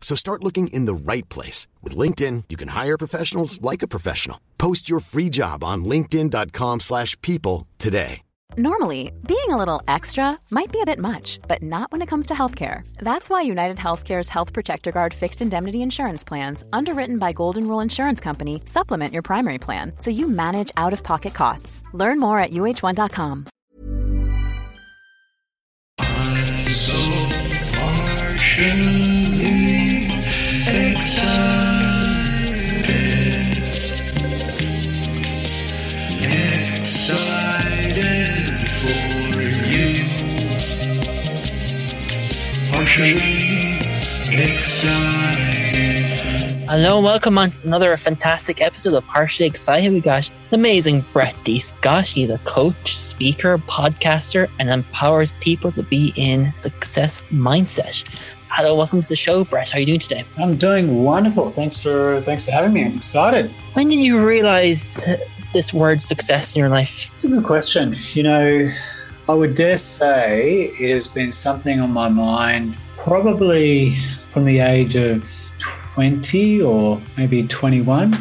So start looking in the right place. With LinkedIn, you can hire professionals like a professional. Post your free job on linkedin.com slash people today. Normally, being a little extra might be a bit much, but not when it comes to healthcare. That's why United Healthcare's Health Protector Guard fixed indemnity insurance plans, underwritten by Golden Rule Insurance Company, supplement your primary plan so you manage out-of-pocket costs. Learn more at uhone.com. Hello and welcome on another fantastic episode of Partially Excited. We got the amazing Brett D. Scott. He's a coach, speaker, podcaster, and empowers people to be in success mindset. Hello, welcome to the show, Brett. How are you doing today? I'm doing wonderful. Thanks for thanks for having me. I'm excited. When did you realize this word success in your life? It's a good question. You know, I would dare say it has been something on my mind probably from the age of 20 or maybe 21.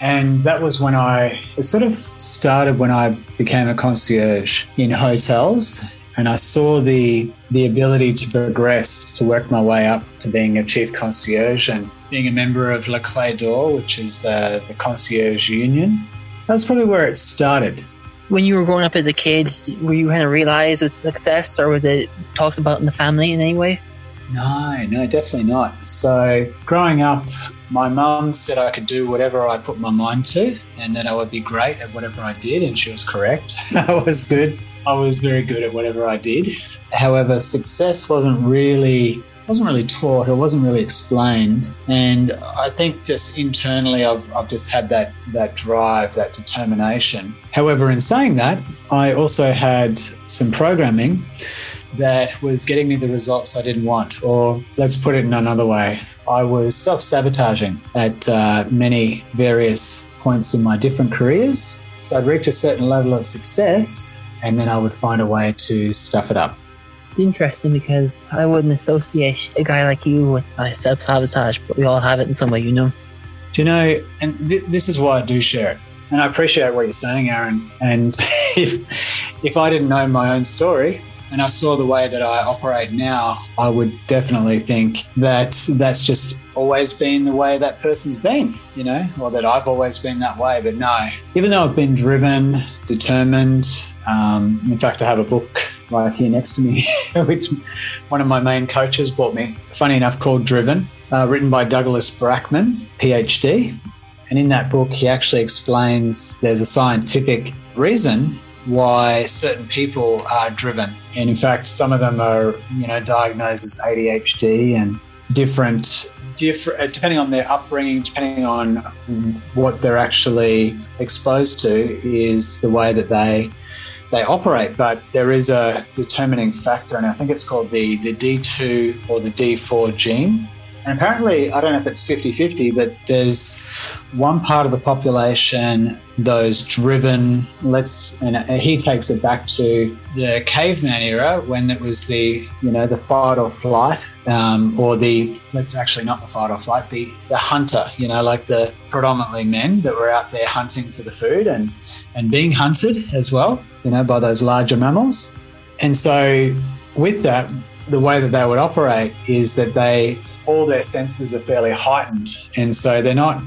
And that was when I, it sort of started when I became a concierge in hotels. And I saw the, the ability to progress, to work my way up to being a chief concierge and being a member of La Clé d'Or, which is uh, the concierge union. That's probably where it started. When you were growing up as a kid, were you kind of realize it was success or was it talked about in the family in any way? No, no, definitely not. So, growing up, my mum said I could do whatever I put my mind to and that I would be great at whatever I did, and she was correct. I was good. I was very good at whatever I did. However, success wasn't really wasn't really taught or wasn't really explained. And I think just internally I've, I've just had that that drive, that determination. However, in saying that, I also had some programming that was getting me the results I didn't want. Or let's put it in another way, I was self sabotaging at uh, many various points in my different careers. So I'd reach a certain level of success and then I would find a way to stuff it up. It's interesting because I wouldn't associate a guy like you with uh, self sabotage, but we all have it in some way, you know. Do you know, and th- this is why I do share it. And I appreciate what you're saying, Aaron. And if, if I didn't know my own story, and I saw the way that I operate now, I would definitely think that that's just always been the way that person's been, you know, or that I've always been that way. But no, even though I've been driven, determined, um, in fact, I have a book right here next to me, which one of my main coaches bought me, funny enough, called Driven, uh, written by Douglas Brackmann, PhD. And in that book, he actually explains there's a scientific reason why certain people are driven. And in fact, some of them are, you know, diagnosed as ADHD and different different uh, depending on their upbringing depending on what they're actually exposed to is the way that they they operate but there is a determining factor and i think it's called the the d2 or the d4 gene and apparently, I don't know if it's 50 50, but there's one part of the population, those driven, let's, and he takes it back to the caveman era when it was the, you know, the fight or flight, um, or the, let's actually not the fight or flight, the, the hunter, you know, like the predominantly men that were out there hunting for the food and, and being hunted as well, you know, by those larger mammals. And so with that, the way that they would operate is that they all their senses are fairly heightened and so they're not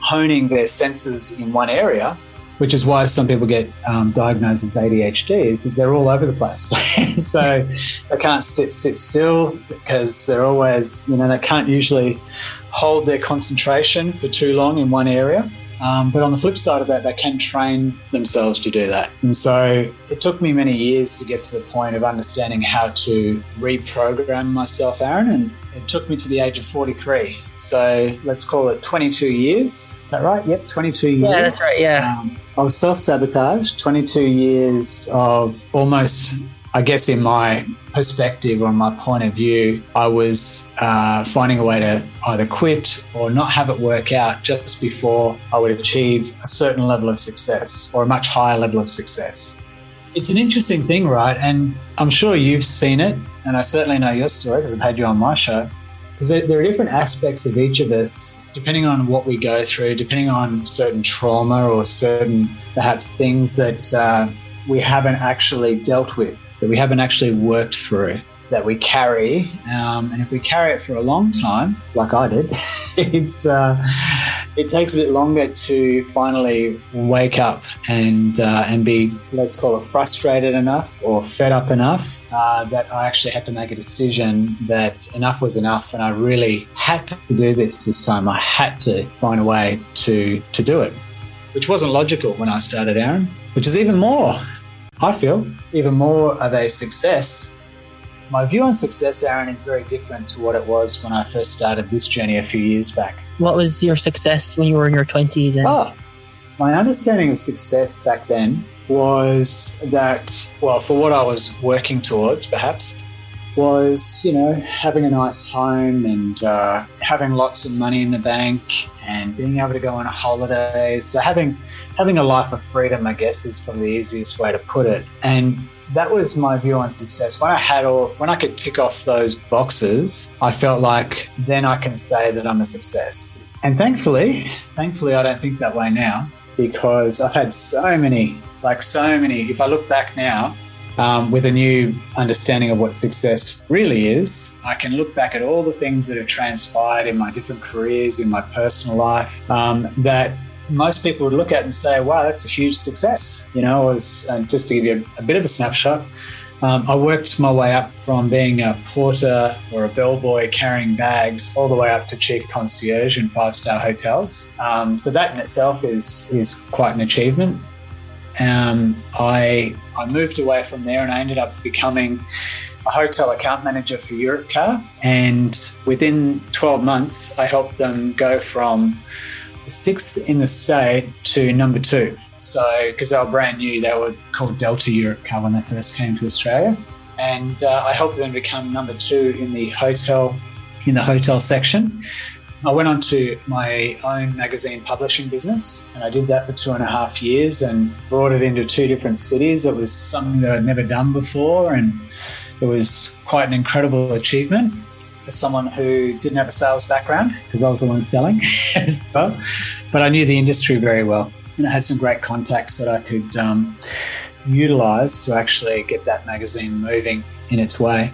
honing their senses in one area which is why some people get um, diagnosed as ADHD, is that they're all over the place. so they can't sit, sit still because they're always, you know, they can't usually hold their concentration for too long in one area. Um, but on the flip side of that, they can train themselves to do that. And so it took me many years to get to the point of understanding how to reprogram myself, Aaron. And it took me to the age of 43. So let's call it 22 years. Is that right? Yep, 22 years. Yeah, that's right. Yeah. Um, I was self sabotage, 22 years of almost I guess in my perspective or my point of view, I was uh, finding a way to either quit or not have it work out just before I would achieve a certain level of success or a much higher level of success. It's an interesting thing, right? And I'm sure you've seen it, and I certainly know your story because I've had you on my show. Because there are different aspects of each of us, depending on what we go through, depending on certain trauma or certain perhaps things that uh, we haven't actually dealt with that we haven't actually worked through that we carry. Um, and if we carry it for a long time, like I did, it's uh, it takes a bit longer to finally wake up and uh, and be let's call it frustrated enough or fed up enough uh, that I actually had to make a decision that enough was enough, and I really had to do this this time. I had to find a way to to do it, which wasn't logical when I started, Aaron. Which is even more I feel, even more of a success. My view on success, Aaron, is very different to what it was when I first started this journey a few years back. What was your success when you were in your 20s? And- oh, my understanding of success back then was that, well, for what I was working towards, perhaps, was, you know, having a nice home and uh, having lots of money in the bank and being able to go on holidays. So having having a life of freedom, I guess, is probably the easiest way to put it. And that was my view on success. When I had all, when I could tick off those boxes, I felt like then I can say that I'm a success. And thankfully, thankfully, I don't think that way now because I've had so many, like so many. If I look back now, um, with a new understanding of what success really is, I can look back at all the things that have transpired in my different careers, in my personal life, um, that most people would look at and say, wow, that's a huge success. You know, was, uh, just to give you a, a bit of a snapshot, um, I worked my way up from being a porter or a bellboy carrying bags all the way up to chief concierge in five star hotels. Um, so that in itself is is quite an achievement. Um, I I moved away from there and I ended up becoming a hotel account manager for Europcar. And within 12 months, I helped them go from sixth in the state to number two. So, because they were brand new, they were called Delta Europcar when they first came to Australia. And uh, I helped them become number two in the hotel in the hotel section. I went on to my own magazine publishing business and I did that for two and a half years and brought it into two different cities. It was something that I'd never done before and it was quite an incredible achievement for someone who didn't have a sales background because I was the one selling as well. But I knew the industry very well and I had some great contacts that I could um, utilize to actually get that magazine moving in its way.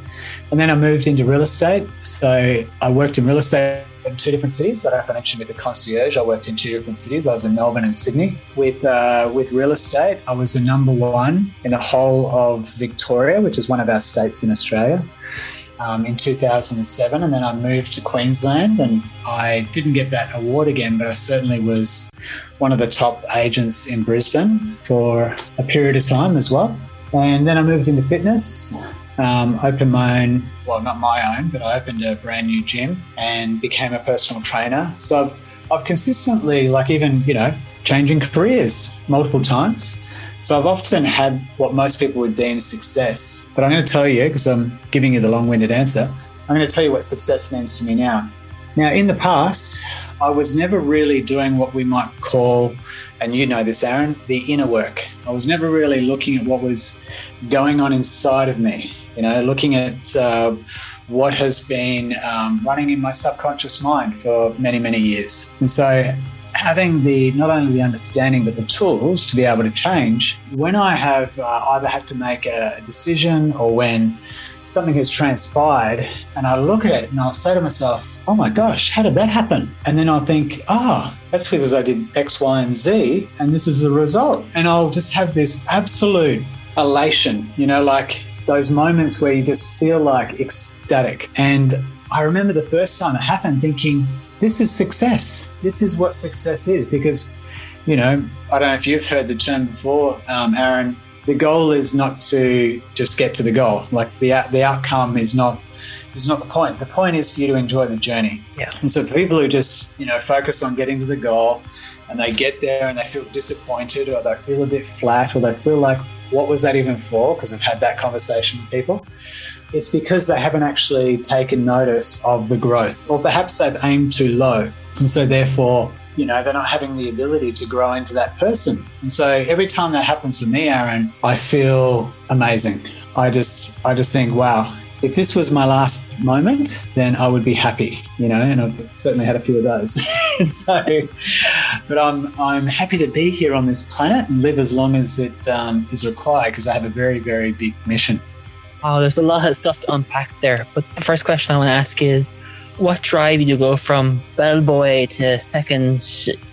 And then I moved into real estate. So I worked in real estate in two different cities. I if I mentioned with the concierge. I worked in two different cities. I was in Melbourne and Sydney. With uh, with real estate, I was the number one in the whole of Victoria, which is one of our states in Australia. Um, in 2007, and then I moved to Queensland, and I didn't get that award again, but I certainly was one of the top agents in Brisbane for a period of time as well. And then I moved into fitness um, opened my own, well, not my own, but I opened a brand new gym and became a personal trainer. So I've, I've consistently, like even, you know, changing careers multiple times. So I've often had what most people would deem success. But I'm going to tell you, because I'm giving you the long winded answer, I'm going to tell you what success means to me now. Now, in the past, I was never really doing what we might call, and you know this, Aaron, the inner work. I was never really looking at what was going on inside of me you know, looking at uh, what has been um, running in my subconscious mind for many, many years. And so, having the not only the understanding but the tools to be able to change when i have uh, either had to make a decision or when something has transpired and i look at it and i'll say to myself oh my gosh how did that happen and then i'll think oh that's because i did x y and z and this is the result and i'll just have this absolute elation you know like those moments where you just feel like ecstatic and i remember the first time it happened thinking this is success. This is what success is because, you know, I don't know if you've heard the term before, um, Aaron. The goal is not to just get to the goal. Like the the outcome is not is not the point. The point is for you to enjoy the journey. Yeah. And so people who just you know focus on getting to the goal, and they get there and they feel disappointed, or they feel a bit flat, or they feel like what was that even for? Because I've had that conversation with people it's because they haven't actually taken notice of the growth, or perhaps they've aimed too low. And so, therefore, you know, they're not having the ability to grow into that person. And so, every time that happens to me, Aaron, I feel amazing. I just, I just think, wow, if this was my last moment, then I would be happy, you know, and I've certainly had a few of those. so, but I'm I'm happy to be here on this planet and live as long as it um, is required because I have a very very big mission. Oh, there's a lot of stuff to unpack there. But the first question I want to ask is what drive you to go from bellboy to second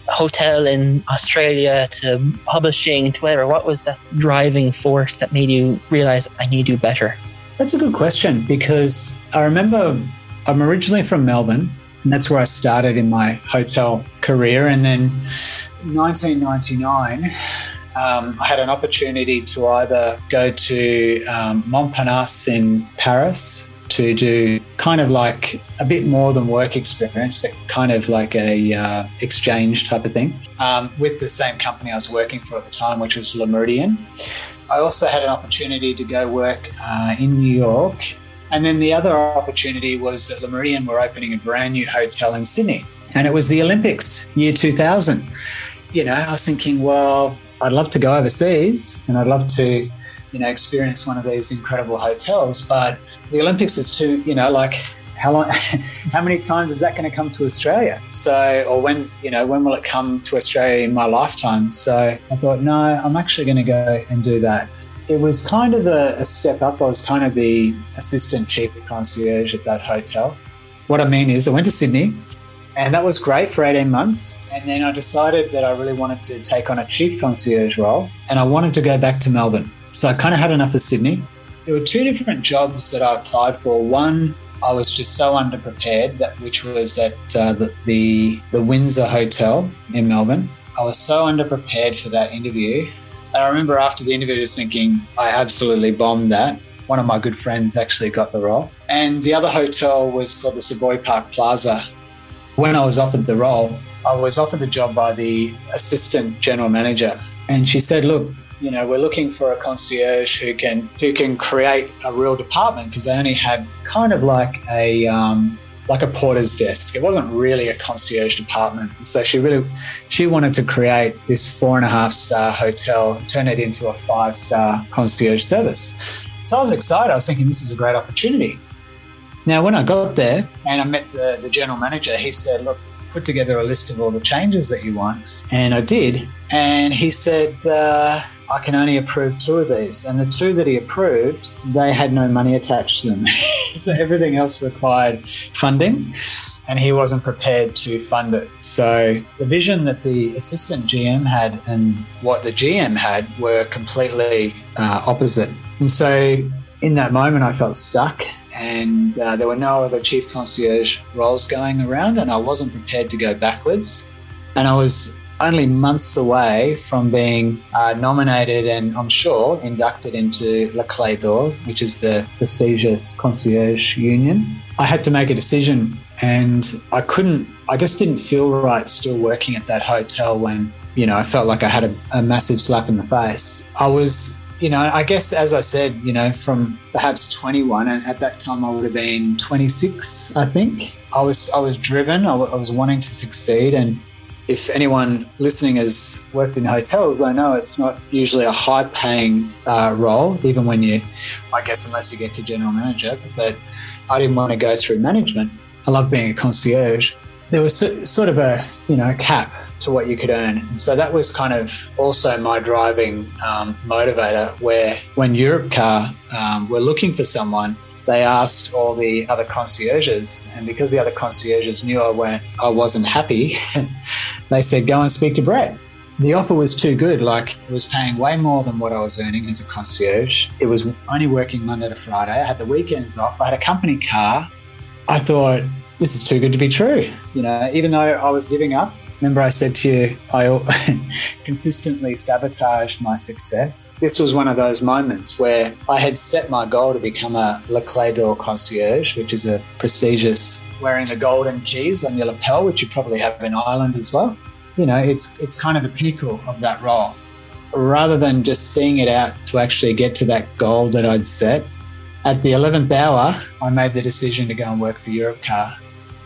hotel in Australia to publishing to whatever? What was that driving force that made you realize I need to do better? That's a good question because I remember I'm originally from Melbourne and that's where I started in my hotel career. And then 1999, um, I had an opportunity to either go to um, Montparnasse in Paris to do kind of like a bit more than work experience, but kind of like a uh, exchange type of thing um, with the same company I was working for at the time, which was Le Méridien. I also had an opportunity to go work uh, in New York. And then the other opportunity was that Le Méridien were opening a brand new hotel in Sydney. And it was the Olympics, year 2000. You know, I was thinking, well, I'd love to go overseas and I'd love to, you know, experience one of these incredible hotels. But the Olympics is too, you know, like how long, how many times is that going to come to Australia? So, or when's, you know, when will it come to Australia in my lifetime? So I thought, no, I'm actually going to go and do that. It was kind of a, a step up. I was kind of the assistant chief concierge at that hotel. What I mean is, I went to Sydney, and that was great for 18 months. And then I decided that I really wanted to take on a chief concierge role and I wanted to go back to Melbourne. So I kind of had enough of Sydney. There were two different jobs that I applied for. One, I was just so underprepared, that which was at uh, the, the, the Windsor Hotel in Melbourne. I was so underprepared for that interview. And I remember after the interview, just thinking, I absolutely bombed that. One of my good friends actually got the role. And the other hotel was called the Savoy Park Plaza when I was offered the role, I was offered the job by the assistant general manager. And she said, look, you know, we're looking for a concierge who can who can create a real department because they only had kind of like a um, like a porter's desk. It wasn't really a concierge department. So she really she wanted to create this four and a half star hotel, turn it into a five star concierge service. So I was excited. I was thinking this is a great opportunity. Now, when I got there and I met the, the general manager, he said, Look, put together a list of all the changes that you want. And I did. And he said, uh, I can only approve two of these. And the two that he approved, they had no money attached to them. so everything else required funding. And he wasn't prepared to fund it. So the vision that the assistant GM had and what the GM had were completely uh, opposite. And so in that moment, I felt stuck and uh, there were no other chief concierge roles going around, and I wasn't prepared to go backwards. And I was only months away from being uh, nominated and I'm sure inducted into La Clé d'Or, which is the prestigious concierge union. I had to make a decision and I couldn't, I just didn't feel right still working at that hotel when, you know, I felt like I had a, a massive slap in the face. I was you know, I guess as I said, you know, from perhaps 21, and at that time I would have been 26, I think. I was I was driven. I, w- I was wanting to succeed, and if anyone listening has worked in hotels, I know it's not usually a high-paying uh, role, even when you, I guess, unless you get to general manager. But I didn't want to go through management. I love being a concierge. There was so, sort of a you know cap to what you could earn. And so that was kind of also my driving um, motivator. Where when Europcar um, were looking for someone, they asked all the other concierges, and because the other concierges knew I weren't, I wasn't happy, they said, "Go and speak to Brett." The offer was too good. Like it was paying way more than what I was earning as a concierge. It was only working Monday to Friday. I had the weekends off. I had a company car. I thought this is too good to be true. You know, even though I was giving up, Remember, I said to you, I consistently sabotage my success. This was one of those moments where I had set my goal to become a Le Clé d'Or concierge, which is a prestigious wearing the golden keys on your lapel, which you probably have in Ireland as well. You know, it's it's kind of the pinnacle of that role. Rather than just seeing it out to actually get to that goal that I'd set, at the 11th hour, I made the decision to go and work for Europcar.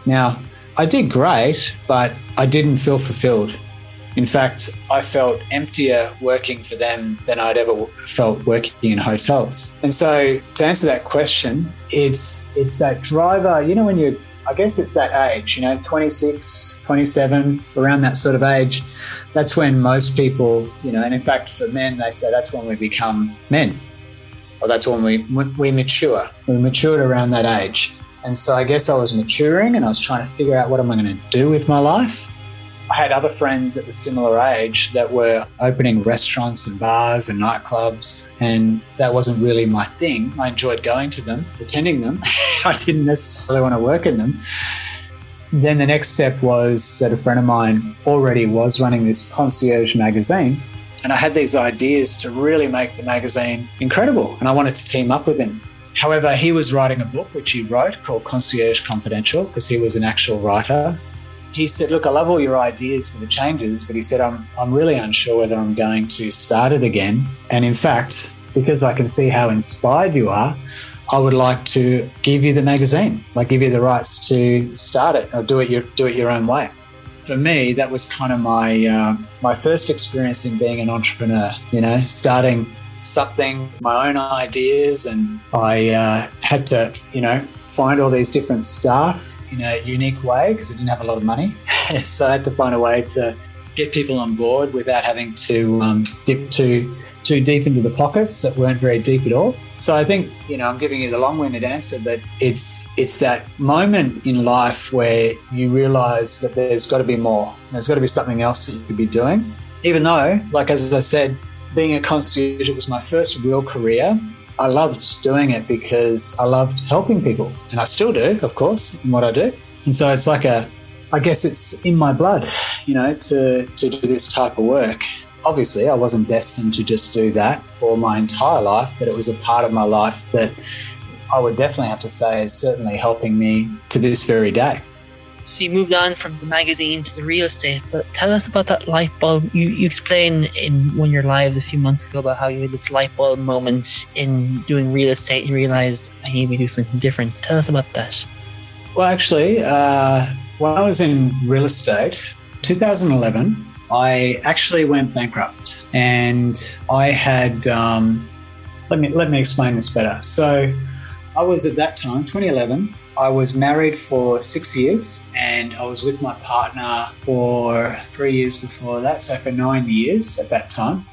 Now, I did great, but I didn't feel fulfilled. In fact, I felt emptier working for them than I'd ever felt working in hotels. And so to answer that question, it's it's that driver, you know when you're I guess it's that age, you know, 26, 27, around that sort of age. That's when most people, you know, and in fact for men they say that's when we become men. Or that's when we we mature. We matured around that age. And so I guess I was maturing and I was trying to figure out what am I going to do with my life. I had other friends at the similar age that were opening restaurants and bars and nightclubs, and that wasn't really my thing. I enjoyed going to them, attending them. I didn't necessarily want to work in them. Then the next step was that a friend of mine already was running this concierge magazine, and I had these ideas to really make the magazine incredible, and I wanted to team up with him. However, he was writing a book, which he wrote called Concierge Confidential, because he was an actual writer. He said, Look, I love all your ideas for the changes, but he said, I'm, I'm really unsure whether I'm going to start it again. And in fact, because I can see how inspired you are, I would like to give you the magazine, like give you the rights to start it or do it your, do it your own way. For me, that was kind of my uh, my first experience in being an entrepreneur. You know, starting something, my own ideas, and I uh, had to, you know, find all these different staff in a unique way because I didn't have a lot of money. so I had to find a way to get people on board without having to um, dip too too deep into the pockets that weren't very deep at all. So I think you know I'm giving you the long-winded answer, but it's it's that moment in life where you realise that there's got to be more. There's got to be something else that you could be doing. Even though, like as I said, being a concierge, was my first real career. I loved doing it because I loved helping people, and I still do, of course, in what I do. And so it's like a, I guess it's in my blood, you know, to to do this type of work. Obviously, I wasn't destined to just do that for my entire life, but it was a part of my life that I would definitely have to say is certainly helping me to this very day. So you moved on from the magazine to the real estate, but tell us about that light bulb. You, you explained in one of your lives a few months ago about how you had this light bulb moment in doing real estate and realized I need to do something different. Tell us about that. Well, actually, uh, when I was in real estate, 2011, I actually went bankrupt, and I had. Um, let me let me explain this better. So, I was at that time, 2011. I was married for six years and I was with my partner for three years before that, so for nine years at that time.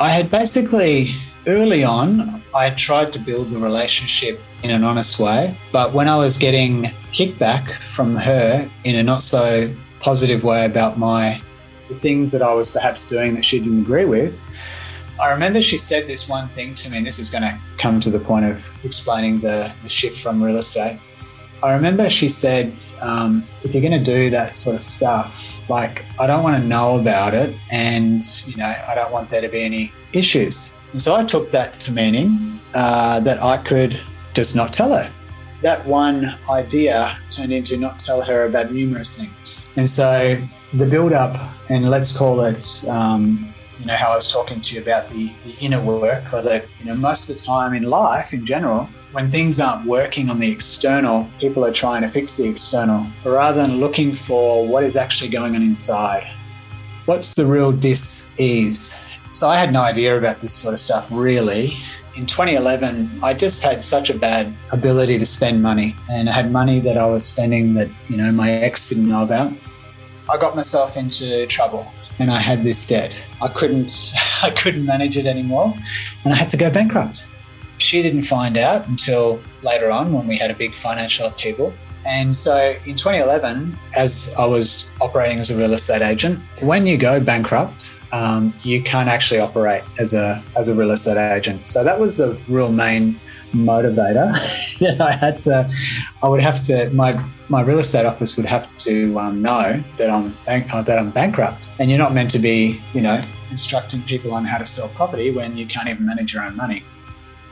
I had basically, early on, I tried to build the relationship in an honest way, but when I was getting kickback from her in a not so positive way about my the things that I was perhaps doing that she didn't agree with, I remember she said this one thing to me, and this is going to come to the point of explaining the, the shift from real estate. I remember she said, um, if you're going to do that sort of stuff, like, I don't want to know about it. And, you know, I don't want there to be any issues. And so I took that to meaning uh, that I could just not tell her. That one idea turned into not tell her about numerous things. And so the build up, and let's call it, um, you know, how I was talking to you about the, the inner work, or the, you know, most of the time in life in general, when things aren't working on the external, people are trying to fix the external rather than looking for what is actually going on inside. What's the real dis ease? So I had no idea about this sort of stuff really. In 2011, I just had such a bad ability to spend money and I had money that I was spending that, you know, my ex didn't know about. I got myself into trouble and I had this debt. I couldn't I couldn't manage it anymore and I had to go bankrupt. She didn't find out until later on when we had a big financial upheaval. And so in 2011, as I was operating as a real estate agent, when you go bankrupt, um, you can't actually operate as a as a real estate agent. So that was the real main motivator that I had to. I would have to my my real estate office would have to um, know that I'm bank, uh, that I'm bankrupt, and you're not meant to be, you know, instructing people on how to sell property when you can't even manage your own money.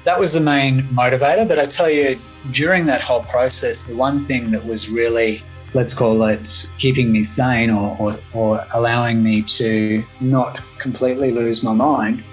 That was the main motivator. But I tell you, during that whole process, the one thing that was really let's call it keeping me sane or, or, or allowing me to not completely lose my mind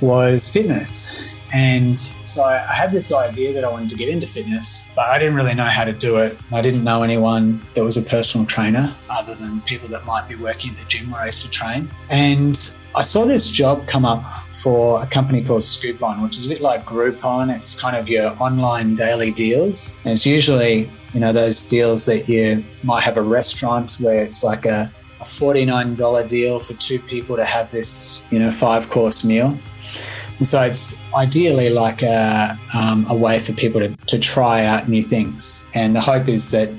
was fitness. And so I had this idea that I wanted to get into fitness, but I didn't really know how to do it. I didn't know anyone that was a personal trainer other than people that might be working at the gym where I used to train. And I saw this job come up for a company called Scoopon, which is a bit like Groupon. It's kind of your online daily deals. And it's usually, you know, those deals that you might have a restaurant where it's like a, a $49 deal for two people to have this, you know, five course meal. And so it's ideally like a, um, a way for people to, to try out new things. And the hope is that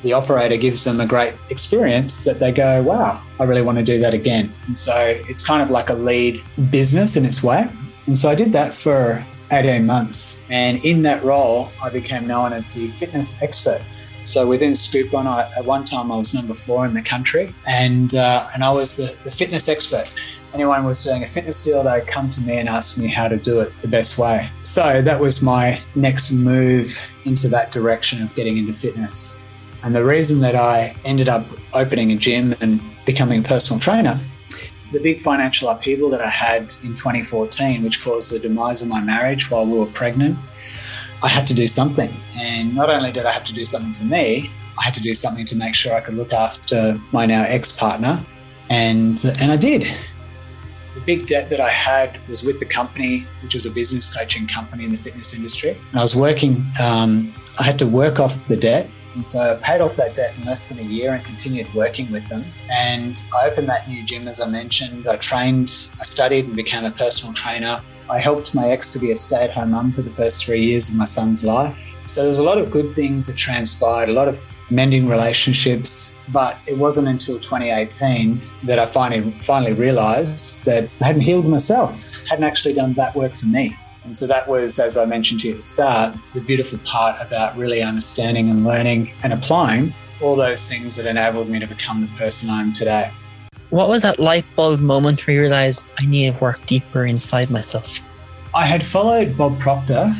the operator gives them a great experience that they go, wow, I really want to do that again. And so it's kind of like a lead business in its way. And so I did that for 18 months. And in that role, I became known as the fitness expert. So within Scoopon, I, at one time I was number four in the country, and uh, and I was the, the fitness expert anyone was doing a fitness deal, they'd come to me and ask me how to do it the best way. So that was my next move into that direction of getting into fitness. And the reason that I ended up opening a gym and becoming a personal trainer, the big financial upheaval that I had in 2014, which caused the demise of my marriage while we were pregnant, I had to do something. And not only did I have to do something for me, I had to do something to make sure I could look after my now ex partner. And, and I did. The big debt that I had was with the company, which was a business coaching company in the fitness industry. And I was working, um, I had to work off the debt. And so I paid off that debt in less than a year and continued working with them. And I opened that new gym, as I mentioned. I trained, I studied and became a personal trainer. I helped my ex to be a stay at home mum for the first three years of my son's life. So there's a lot of good things that transpired, a lot of mending relationships. But it wasn't until 2018 that I finally finally realized that I hadn't healed myself, hadn't actually done that work for me. And so that was, as I mentioned to you at the start, the beautiful part about really understanding and learning and applying all those things that enabled me to become the person I am today. What was that light bulb moment where you realized I need to work deeper inside myself? I had followed Bob Proctor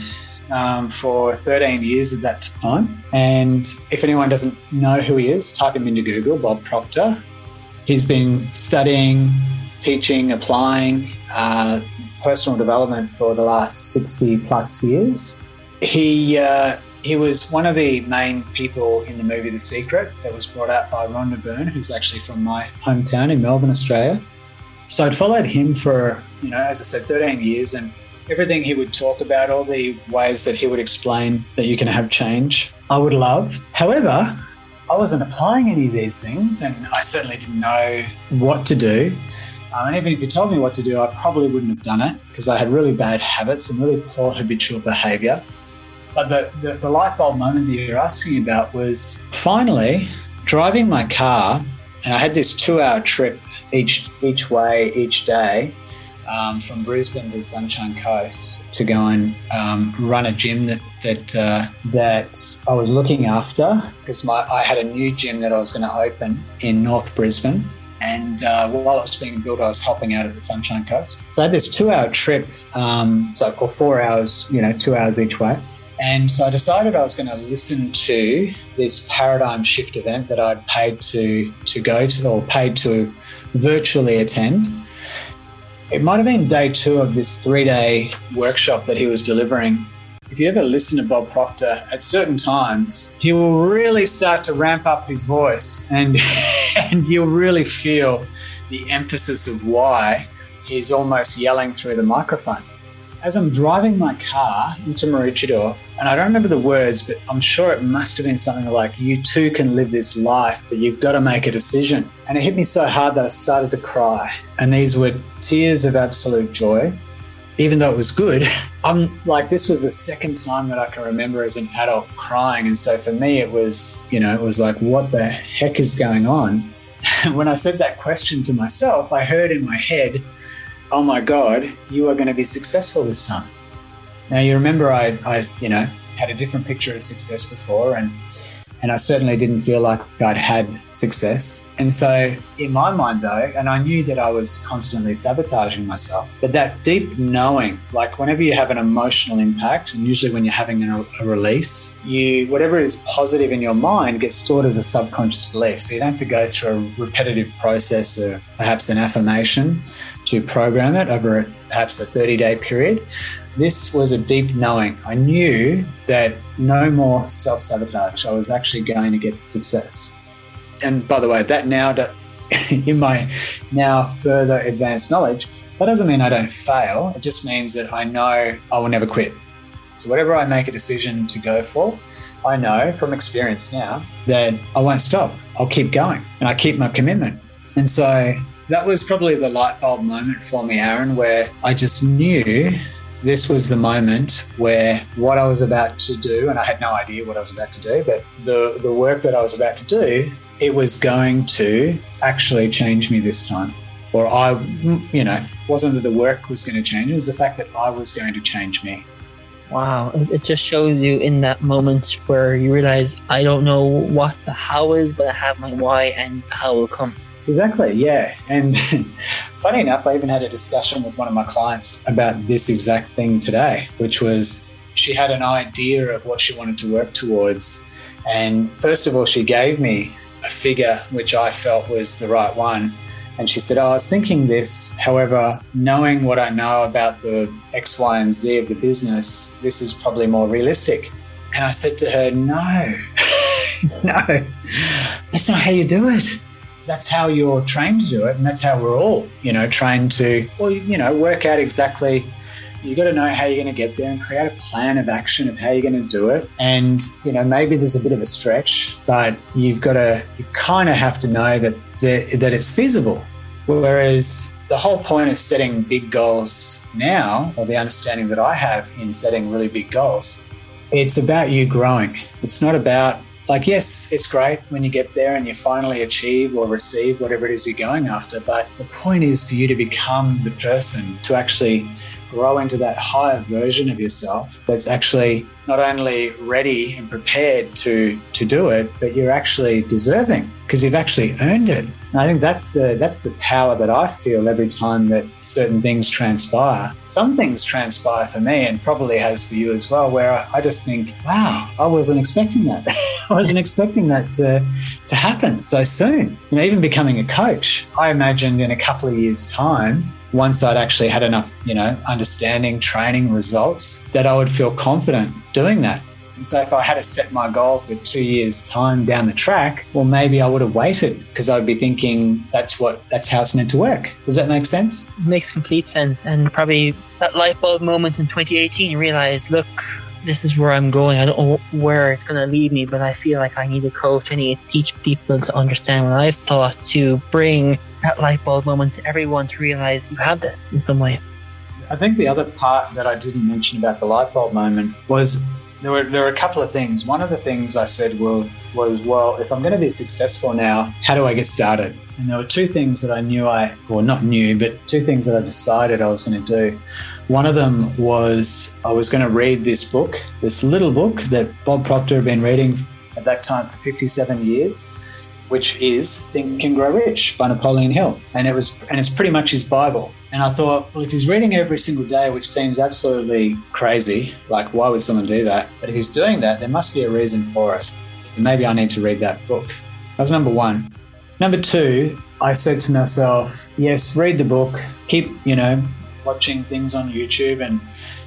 um, for 13 years at that time. And if anyone doesn't know who he is, type him into Google, Bob Proctor. He's been studying, teaching, applying uh, personal development for the last 60 plus years. He uh, he was one of the main people in the movie The Secret that was brought out by Rhonda Byrne, who's actually from my hometown in Melbourne, Australia. So I'd followed him for, you know, as I said, 13 years and everything he would talk about, all the ways that he would explain that you can have change, I would love. However, I wasn't applying any of these things and I certainly didn't know what to do. Um, and even if you told me what to do, I probably wouldn't have done it because I had really bad habits and really poor habitual behavior. But the, the, the light bulb moment that you're asking about was finally driving my car, and I had this two hour trip each each way each day um, from Brisbane to the Sunshine Coast to go and um, run a gym that that uh, that I was looking after because my I had a new gym that I was going to open in North Brisbane. And uh, while it was being built, I was hopping out at the Sunshine Coast. So I had this two-hour trip, um, so or four hours, you know, two hours each way. And so I decided I was going to listen to this paradigm shift event that I'd paid to to go to or paid to virtually attend. It might have been day two of this three day workshop that he was delivering. If you ever listen to Bob Proctor at certain times, he will really start to ramp up his voice and, and you'll really feel the emphasis of why he's almost yelling through the microphone. As I'm driving my car into Maroochydore, and I don't remember the words, but I'm sure it must have been something like, You too can live this life, but you've got to make a decision. And it hit me so hard that I started to cry. And these were tears of absolute joy. Even though it was good, I'm like, this was the second time that I can remember as an adult crying. And so for me, it was, you know, it was like, what the heck is going on? when I said that question to myself, I heard in my head, oh my God, you are going to be successful this time. Now you remember I, I, you know, had a different picture of success before and and I certainly didn't feel like I'd had success. And so, in my mind, though, and I knew that I was constantly sabotaging myself, but that deep knowing, like whenever you have an emotional impact, and usually when you're having a, a release, you whatever is positive in your mind gets stored as a subconscious belief. So you don't have to go through a repetitive process of perhaps an affirmation to program it over perhaps a 30 day period. This was a deep knowing. I knew that no more self sabotage. I was actually going to get the success. And by the way, that now, in my now further advanced knowledge, that doesn't mean I don't fail. It just means that I know I will never quit. So, whatever I make a decision to go for, I know from experience now that I won't stop. I'll keep going and I keep my commitment. And so that was probably the light bulb moment for me, Aaron, where I just knew this was the moment where what I was about to do, and I had no idea what I was about to do, but the, the work that I was about to do, it was going to actually change me this time. Or I, you know, wasn't that the work was going to change, it was the fact that I was going to change me. Wow. It just shows you in that moment where you realize, I don't know what the how is, but I have my why and the how will come. Exactly, yeah. And funny enough, I even had a discussion with one of my clients about this exact thing today, which was she had an idea of what she wanted to work towards. And first of all, she gave me a figure which I felt was the right one. And she said, oh, I was thinking this. However, knowing what I know about the X, Y, and Z of the business, this is probably more realistic. And I said to her, no, no, that's not how you do it that's how you're trained to do it. And that's how we're all, you know, trained to, well, you know, work out exactly. You've got to know how you're going to get there and create a plan of action of how you're going to do it. And, you know, maybe there's a bit of a stretch, but you've got to, you kind of have to know that, that it's feasible. Whereas the whole point of setting big goals now, or the understanding that I have in setting really big goals, it's about you growing. It's not about like, yes, it's great when you get there and you finally achieve or receive whatever it is you're going after. But the point is for you to become the person to actually grow into that higher version of yourself that's actually not only ready and prepared to to do it, but you're actually deserving because you've actually earned it. And I think that's the that's the power that I feel every time that certain things transpire. Some things transpire for me, and probably has for you as well, where I just think, wow, I wasn't expecting that. I wasn't expecting that to, to happen so soon. You know, even becoming a coach, I imagined in a couple of years' time once I'd actually had enough, you know, understanding, training, results, that I would feel confident doing that. And so if I had to set my goal for two years' time down the track, well, maybe I would have waited because I'd be thinking that's what that's how it's meant to work. Does that make sense? It makes complete sense. And probably that light bulb moment in 2018, you realize, look, this is where I'm going. I don't know where it's going to lead me, but I feel like I need a coach. I need to teach people to understand what I've thought to bring that light bulb moment to everyone to realize you have this in some way. I think the other part that I didn't mention about the light bulb moment was there were there were a couple of things. One of the things I said well, was, well, if I'm going to be successful now, how do I get started? And there were two things that I knew I, or not knew, but two things that I decided I was going to do. One of them was I was going to read this book, this little book that Bob Proctor had been reading at that time for 57 years which is Think and Grow Rich by Napoleon Hill. And it was and it's pretty much his Bible. And I thought, well, if he's reading every single day, which seems absolutely crazy, like why would someone do that? But if he's doing that, there must be a reason for us. Maybe I need to read that book. That was number one. Number two, I said to myself, yes, read the book, keep, you know, watching things on YouTube and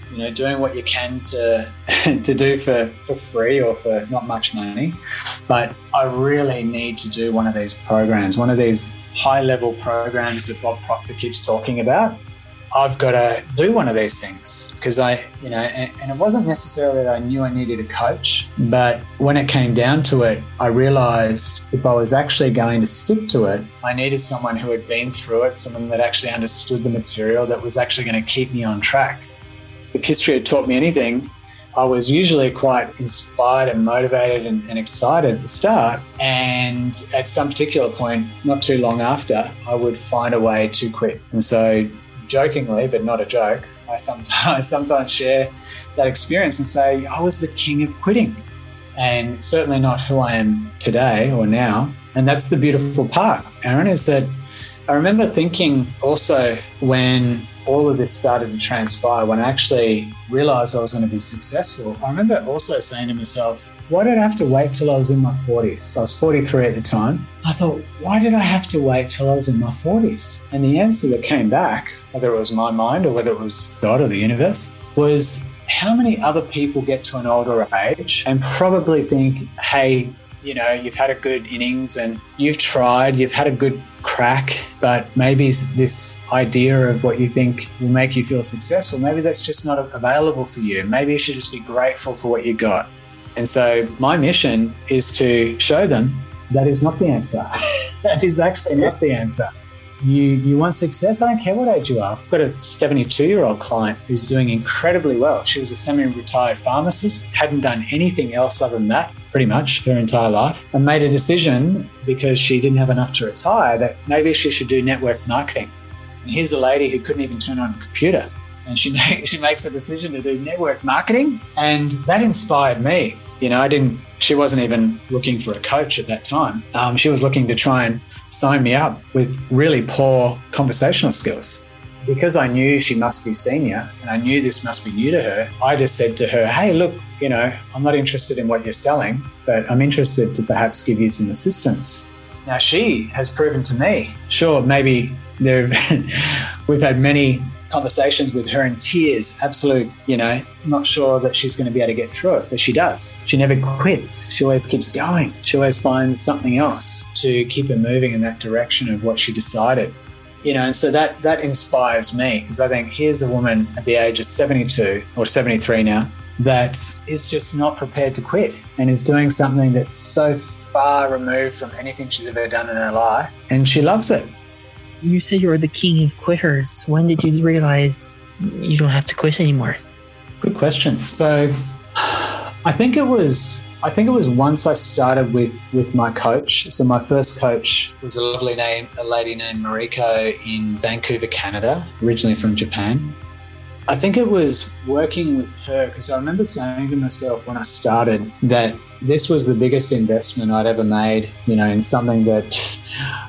you know, doing what you can to to do for, for free or for not much money. But I really need to do one of these programs, one of these high level programs that Bob Proctor keeps talking about. I've got to do one of these things because I, you know, and, and, it wasn't necessarily that I knew I needed a coach, but when it came down to it, I realized if I was actually going to stick to it, I needed someone who had been through it, someone that actually understood the material that was actually going to keep me on track. If history had taught me anything, I was usually quite inspired and motivated and, and, excited at the start. And at some particular point, not too long after, I would find a way to quit. And so jokingly, but not a joke, I sometimes, I sometimes share that experience and say, I was the king of quitting. And certainly not who I am today or now. And that's the beautiful part, Aaron, is that I remember thinking also when all of this started to transpire, when I actually realized I was going to be successful, I remember also saying to myself, why did I have to wait till I was in my 40s? I was 43 at the time. I thought, why did I have to wait till I was in my 40s? And the answer that came back, whether it was my mind or whether it was God or the universe, was how many other people get to an older age and probably think, hey, you know, you've had a good innings and you've tried, you've had a good crack, but maybe this idea of what you think will make you feel successful, maybe that's just not available for you. Maybe you should just be grateful for what you got. And so my mission is to show them that is not the answer. that is actually not the answer. You, you want success? I don't care what age you are. I've got a 72 year old client who's doing incredibly well. She was a semi retired pharmacist, hadn't done anything else other than that pretty much her entire life, and made a decision because she didn't have enough to retire that maybe she should do network marketing. And here's a lady who couldn't even turn on a computer. And she, she makes a decision to do network marketing. And that inspired me you know, I didn't, she wasn't even looking for a coach at that time. Um, she was looking to try and sign me up with really poor conversational skills. Because I knew she must be senior and I knew this must be new to her, I just said to her, Hey, look, you know, I'm not interested in what you're selling, but I'm interested to perhaps give you some assistance. Now, she has proven to me, sure, maybe there, we've had many conversations with her in tears, absolute, you know, not sure that she's going to be able to get through it, but she does. She never quits. She always keeps going. She always finds something else to keep her moving in that direction of what she decided. You know, and so that that inspires me because I think here's a woman at the age of 72 or 73 now that is just not prepared to quit and is doing something that's so far removed from anything she's ever done in her life and she loves it you said you were the king of quitters. When did you realize you don't have to quit anymore? Good question. So, I think it was I think it was once I started with with my coach. So my first coach was a lovely name, a lady named Mariko in Vancouver, Canada, originally from Japan. I think it was working with her because I remember saying to myself when I started that this was the biggest investment I'd ever made, you know, in something that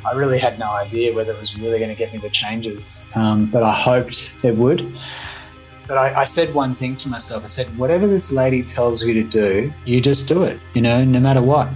I really had no idea whether it was really going to get me the changes, um, but I hoped it would. But I, I, said one thing to myself I said, whatever this lady tells you to do, you just do it, you know, no matter what.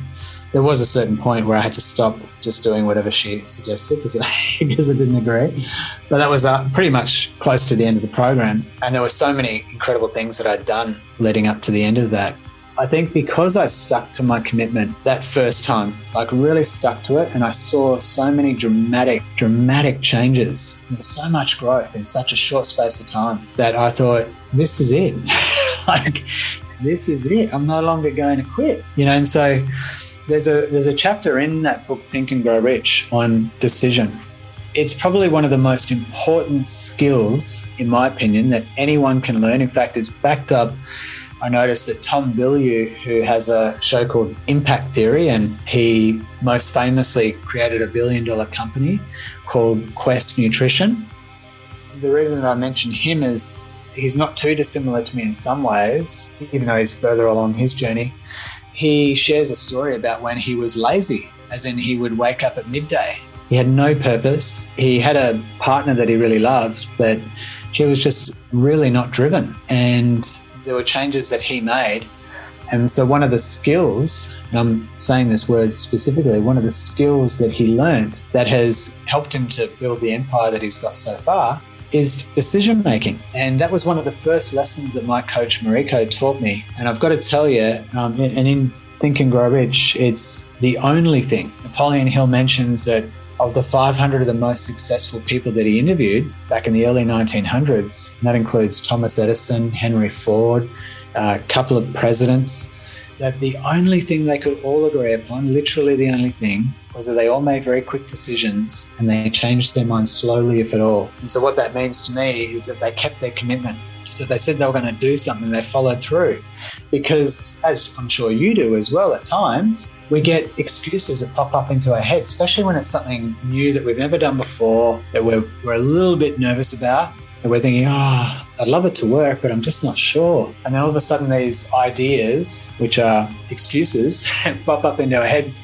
There was a certain point where I had to stop just doing whatever she suggested because I, because I didn't agree. But that was uh, pretty much close to the end of the program. And there were so many incredible things that I'd done leading up to the end of that I think because I stuck to my commitment that first time, like really stuck to it, and I saw so many dramatic, dramatic changes and so much growth in such a short space of time that I thought, this is it. like, this is it. I'm no longer going to quit. You know, and so there's a there's a chapter in that book, Think and Grow Rich, on decision. It's probably one of the most important skills, in my opinion, that anyone can learn. In fact, it's backed up I noticed that Tom Bilyeu, who has a show called Impact Theory, and he most famously created a billion dollar company called Quest Nutrition. The reason that I mention him is he's not too dissimilar to me in some ways, even though he's further along his journey. He shares a story about when he was lazy, as in he would wake up at midday. He had no purpose. He had a partner that he really loved, but he was just really not driven. And there were changes that he made. And so, one of the skills, and I'm saying this word specifically, one of the skills that he learned that has helped him to build the empire that he's got so far is decision making. And that was one of the first lessons that my coach Mariko taught me. And I've got to tell you, um, and in Think and Grow Rich, it's the only thing. Napoleon Hill mentions that of the 500 of the most successful people that he interviewed back in the early 1900s, and that includes Thomas Edison, Henry Ford, a couple of presidents, that the only thing they could all agree upon, literally the only thing, was that they all made very quick decisions and they changed their minds slowly, if at all. And so, what that means to me is that they kept their commitment. So, they said they were going to do something, they followed through. Because, as I'm sure you do as well at times, we get excuses that pop up into our head, especially when it's something new that we've never done before, that we're, we're a little bit nervous about. That we're thinking, oh, I'd love it to work, but I'm just not sure. And then all of a sudden, these ideas, which are excuses, pop up into our head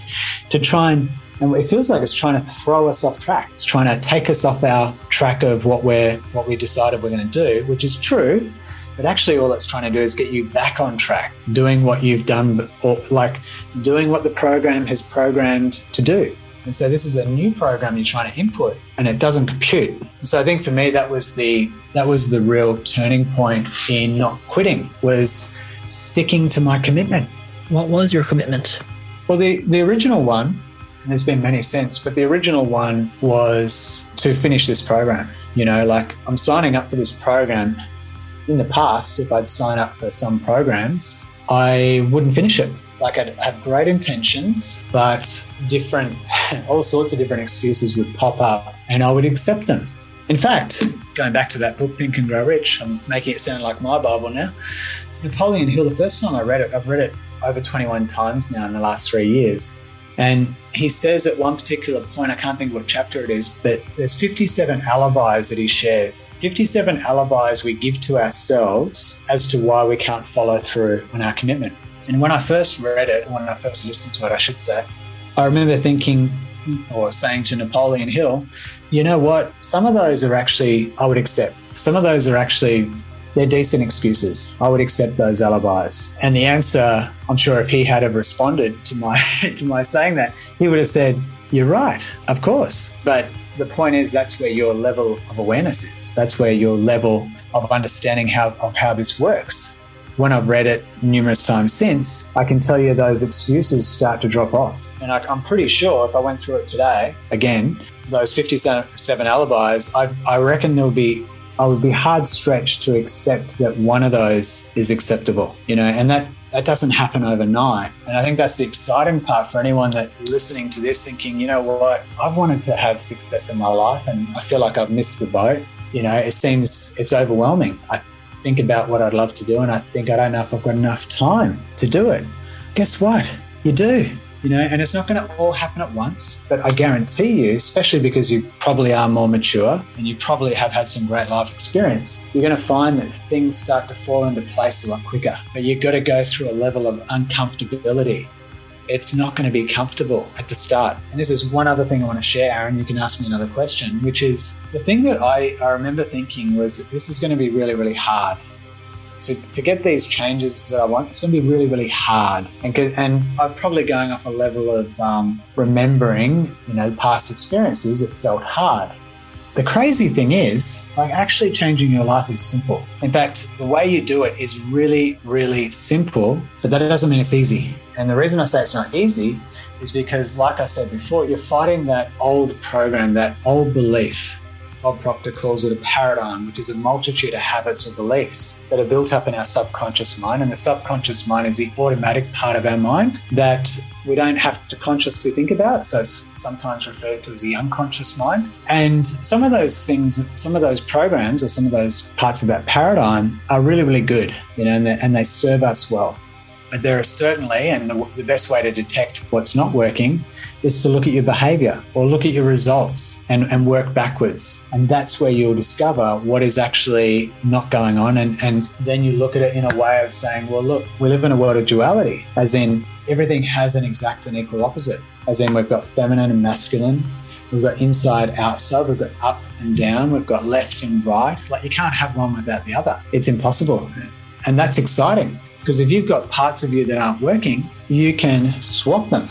to try and and it feels like it's trying to throw us off track. It's trying to take us off our track of what we're what we decided we're going to do, which is true. But actually, all it's trying to do is get you back on track, doing what you've done, or like doing what the program has programmed to do. And so this is a new program you're trying to input, and it doesn't compute. So I think for me, that was the that was the real turning point in not quitting was sticking to my commitment. What was your commitment? Well, the the original one and there's been many since, but the original one was to finish this program. You know, like I'm signing up for this program. In the past, if I'd sign up for some programs, I wouldn't finish it. Like I'd have great intentions, but different, all sorts of different excuses would pop up and I would accept them. In fact, going back to that book, Think and Grow Rich, I'm making it sound like my Bible now. Napoleon Hill, the first time I read it, I've read it over 21 times now in the last three years. And he says at one particular point, I can't think what chapter it is, but there's 57 alibis that he shares. 57 alibis we give to ourselves as to why we can't follow through on our commitment. And when I first read it, when I first listened to it, I should say, I remember thinking or saying to Napoleon Hill, you know what? Some of those are actually, I would accept. Some of those are actually they're decent excuses. I would accept those alibis. And the answer, I'm sure if he had have responded to my to my saying that, he would have said, You're right, of course. But the point is that's where your level of awareness is. That's where your level of understanding how of how this works. When I've read it numerous times since, I can tell you those excuses start to drop off. And I, am pretty sure if I went through it today, again, those 57 alibis, I, I reckon there'll be I would be hard stretched to accept that one of those is acceptable, you know, and that that doesn't happen overnight. And I think that's the exciting part for anyone that listening to this thinking, you know what, I've wanted to have success in my life and I feel like I've missed the boat. You know, it seems it's overwhelming. I think about what I'd love to do and I think I don't know if I've got enough time to do it. Guess what? You do you know, and it's not going to all happen at once. But I guarantee you, especially because you probably are more mature and you probably have had some great life experience, you're going to find that things start to fall into place a lot quicker. But you've got to go through a level of uncomfortability. It's not going to be comfortable at the start. And this is one other thing I want to share, Aaron. You can ask me another question, which is the thing that I, I remember thinking was that this is going to be really, really hard to, to get these changes that I want, it's going to be really, really hard. And, and I'm probably going off a level of um, remembering, you know, past experiences, it felt hard. The crazy thing is, like actually changing your life is simple. In fact, the way you do it is really, really simple, but that doesn't mean it's easy. And the reason I say it's not easy is because, like I said before, you're fighting that old program, that old belief Bob Proctor calls it a paradigm, which is a multitude of habits or beliefs that are built up in our subconscious mind. And the subconscious mind is the automatic part of our mind that we don't have to consciously think about. So it's sometimes referred to as the unconscious mind. And some of those things, some of those programs or some of those parts of that paradigm are really, really good, you know, and they, and they serve us well. But there are certainly, and the, the, best way to detect what's not working is to look at your behavior or look at your results and, and work backwards. And that's where you'll discover what is actually not going on. And, and then you look at it in a way of saying, well, look, we live in a world of duality, as in everything has an exact and equal opposite, as in we've got feminine and masculine. We've got inside, outside. We've got up and down. We've got left and right. Like you can't have one without the other. It's impossible. And that's exciting because if you've got parts of you that aren't working, you can swap them.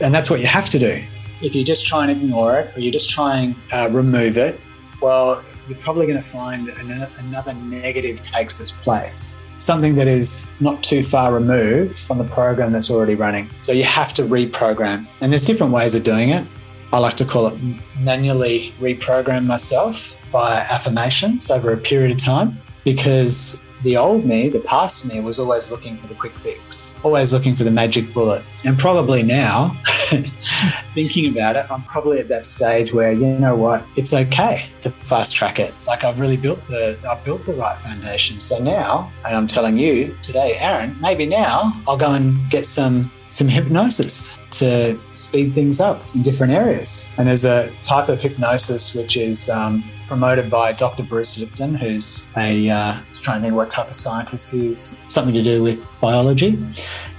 And that's what you have to do. If you just try and ignore it or you just try and uh, remove it, well, you're probably going to find another negative takes its place. Something that is not too far removed from the program that's already running. So you have to reprogram. And there's different ways of doing it. I like to call it manually reprogram myself via affirmations over a period of time because the old me, the past me, was always looking for the quick fix, always looking for the magic bullet. And probably now, thinking about it, I'm probably at that stage where you know what, it's okay to fast track it. Like I've really built the, I've built the right foundation. So now, and I'm telling you today, Aaron, maybe now I'll go and get some some hypnosis to speed things up in different areas. And there's a type of hypnosis which is um, promoted by Dr. Bruce Lipton, who's a uh, trying to think what type of scientist he is, something to do with biology.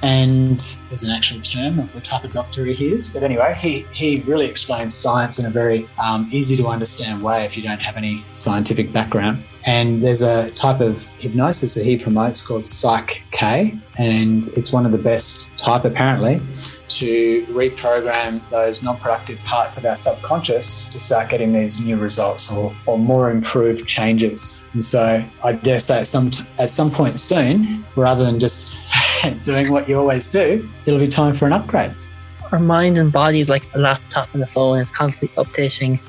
And there's an actual term of what type of doctor he is. But anyway, he, he really explains science in a very um, easy to understand way if you don't have any scientific background. And there's a type of hypnosis that he promotes called Psych K, and it's one of the best type apparently to reprogram those non-productive parts of our subconscious to start getting these new results or, or more improved changes. And so I dare say at some at some point soon, rather than just doing what you always do, it'll be time for an upgrade. Our mind and body is like a laptop and a phone, it's constantly updating.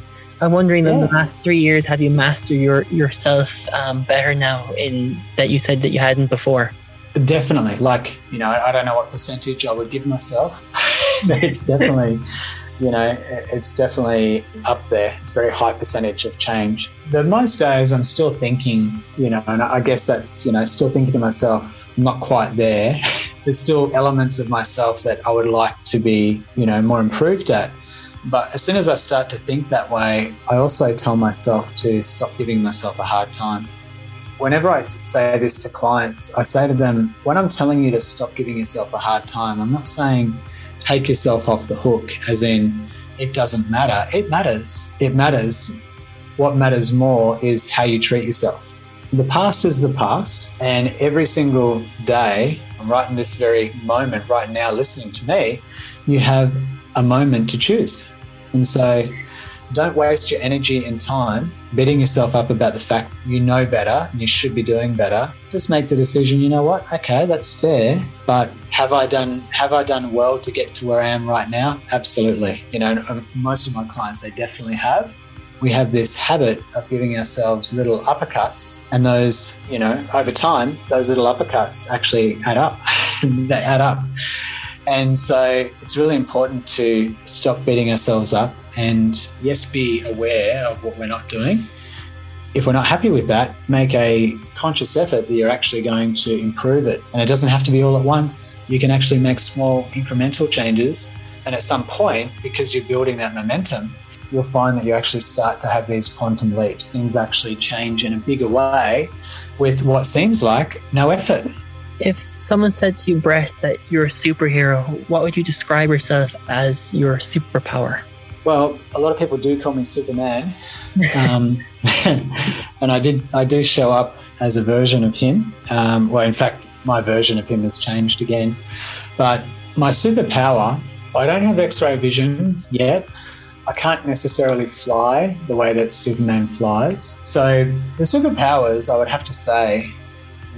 I'm wondering yeah. in the last three years, have you mastered your yourself um, better now in that you said that you hadn't before? Definitely. Like, you know, I don't know what percentage I would give myself, but it's definitely, you know, it's definitely up there. It's very high percentage of change. But most days I'm still thinking, you know, and I guess that's, you know, still thinking to myself, not quite there. There's still elements of myself that I would like to be, you know, more improved at. But as soon as I start to think that way, I also tell myself to stop giving myself a hard time whenever I say this to clients, I say to them, when I'm telling you to stop giving yourself a hard time, I'm not saying take yourself off the hook, as in it doesn't matter. It matters. It matters. What matters more is how you treat yourself. The past is the past, and every single day, right in this very moment, right now, listening to me, you have a moment to choose. And so don't waste your energy and time beating yourself up about the fact you know better and you should be doing better. Just make the decision, you know what? Okay, that's fair, but have I done have I done well to get to where I am right now? Absolutely. You know, um, most of my clients they definitely have. We have this habit of giving ourselves little uppercuts, and those, you know, over time, those little uppercuts actually add up. they add up. And so it's really important to stop beating ourselves up and, yes, be aware of what we're not doing. If we're not happy with that, make a conscious effort that you're actually going to improve it. And it doesn't have to be all at once. You can actually make small incremental changes. And at some point, because you're building that momentum, you'll find that you actually start to have these quantum leaps. Things actually change in a bigger way with what seems like no effort. If someone said to you, Brett, that you're a superhero, what would you describe yourself as your superpower? Well, a lot of people do call me Superman, um, and I did. I do show up as a version of him. Um, well, in fact, my version of him has changed again. But my superpower, I don't have X-ray vision yet. I can't necessarily fly the way that Superman flies. So the superpowers, I would have to say,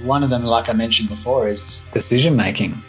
one of them, like I mentioned before, is decision making.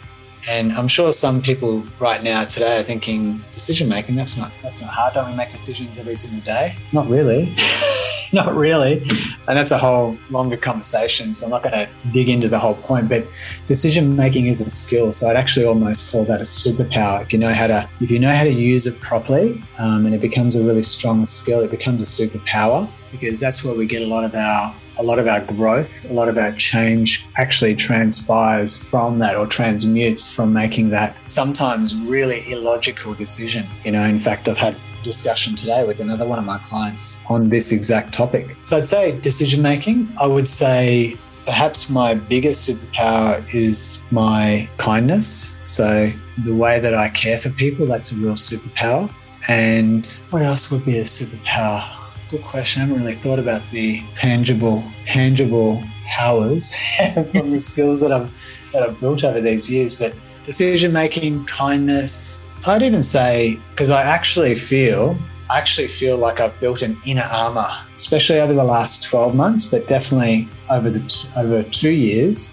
And I'm sure some people right now today are thinking, decision making, that's not that's not hard. Don't we make decisions every single day? Not really. not really. And that's a whole longer conversation. So I'm not going to dig into the whole point. But decision making is a skill. So I'd actually almost call that a superpower. If you know how to if you know how to use it properly, um, and it becomes a really strong skill, it becomes a superpower because that's where we get a lot of our a lot of our growth, a lot of our change actually transpires from that or transmutes from making that sometimes really illogical decision. You know, in fact, I've had discussion today with another one of my clients on this exact topic. So I'd say decision making, I would say perhaps my biggest superpower is my kindness. So the way that I care for people, that's a real superpower. And what else would be a superpower? Good question. I haven't really thought about the tangible, tangible powers from the skills that I've that I've built over these years. But decision making, kindness. I'd even say because I actually feel I actually feel like I've built an inner armor, especially over the last 12 months, but definitely over the over two years.